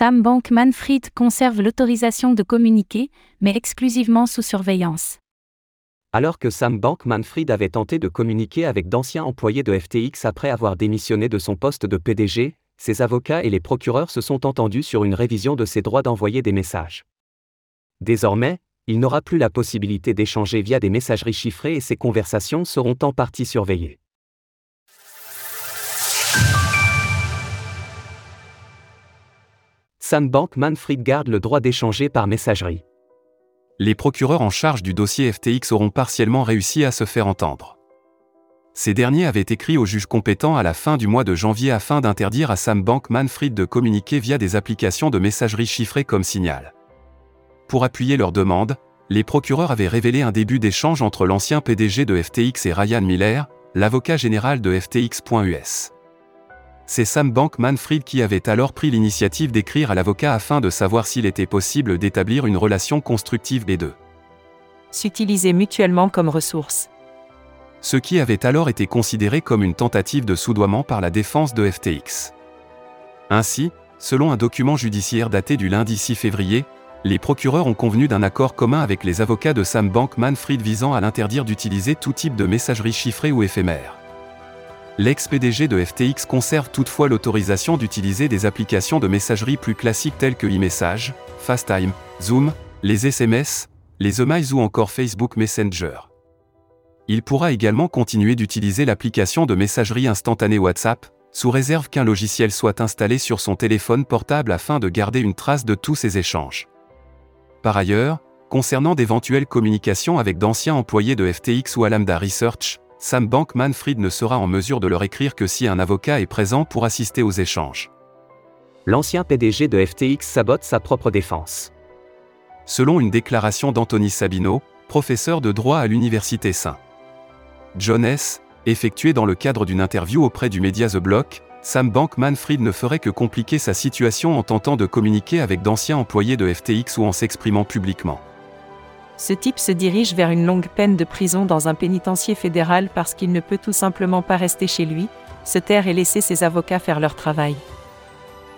Sam Bankman-Fried conserve l'autorisation de communiquer, mais exclusivement sous surveillance. Alors que Sam Bankman-Fried avait tenté de communiquer avec d'anciens employés de FTX après avoir démissionné de son poste de PDG, ses avocats et les procureurs se sont entendus sur une révision de ses droits d'envoyer des messages. Désormais, il n'aura plus la possibilité d'échanger via des messageries chiffrées et ses conversations seront en partie surveillées. Sam Bankman-Fried garde le droit d'échanger par messagerie. Les procureurs en charge du dossier FTX auront partiellement réussi à se faire entendre. Ces derniers avaient écrit au juge compétent à la fin du mois de janvier afin d'interdire à Sam Bankman-Fried de communiquer via des applications de messagerie chiffrées comme Signal. Pour appuyer leur demande, les procureurs avaient révélé un début d'échange entre l'ancien PDG de FTX et Ryan Miller, l'avocat général de FTX.us c'est Sam Bankman-Fried qui avait alors pris l'initiative d'écrire à l'avocat afin de savoir s'il était possible d'établir une relation constructive des deux. S'utiliser mutuellement comme ressources. Ce qui avait alors été considéré comme une tentative de soudoiement par la défense de FTX. Ainsi, selon un document judiciaire daté du lundi 6 février, les procureurs ont convenu d'un accord commun avec les avocats de Sam Bankman-Fried visant à l'interdire d'utiliser tout type de messagerie chiffrée ou éphémère l'ex-PDG de FTX conserve toutefois l'autorisation d'utiliser des applications de messagerie plus classiques telles que e-message, FaceTime, Zoom, les SMS, les emails ou encore Facebook Messenger. Il pourra également continuer d'utiliser l'application de messagerie instantanée WhatsApp, sous réserve qu'un logiciel soit installé sur son téléphone portable afin de garder une trace de tous ces échanges. Par ailleurs, concernant d'éventuelles communications avec d'anciens employés de FTX ou Alameda Research, Sam Bankman-Fried ne sera en mesure de leur écrire que si un avocat est présent pour assister aux échanges. L'ancien PDG de FTX sabote sa propre défense. Selon une déclaration d'Anthony Sabino, professeur de droit à l'Université St. John S., effectuée dans le cadre d'une interview auprès du média The Block, Sam Bankman-Fried ne ferait que compliquer sa situation en tentant de communiquer avec d'anciens employés de FTX ou en s'exprimant publiquement ce type se dirige vers une longue peine de prison dans un pénitencier fédéral parce qu'il ne peut tout simplement pas rester chez lui, se taire et laisser ses avocats faire leur travail.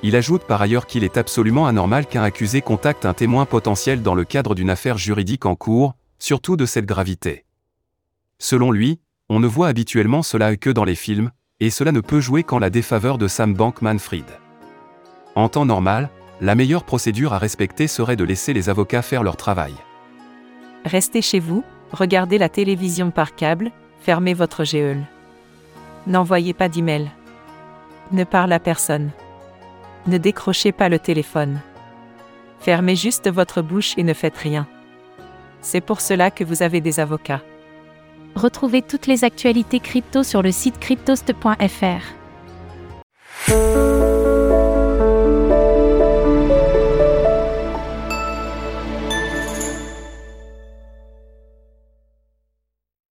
Il ajoute par ailleurs qu'il est absolument anormal qu'un accusé contacte un témoin potentiel dans le cadre d'une affaire juridique en cours, surtout de cette gravité. Selon lui, on ne voit habituellement cela que dans les films, et cela ne peut jouer qu'en la défaveur de Sam Bankman-Fried. En temps normal, la meilleure procédure à respecter serait de laisser les avocats faire leur travail. Restez chez vous, regardez la télévision par câble, fermez votre GEL. N'envoyez pas d'email. Ne parle à personne. Ne décrochez pas le téléphone. Fermez juste votre bouche et ne faites rien. C'est pour cela que vous avez des avocats. Retrouvez toutes les actualités crypto sur le site cryptost.fr.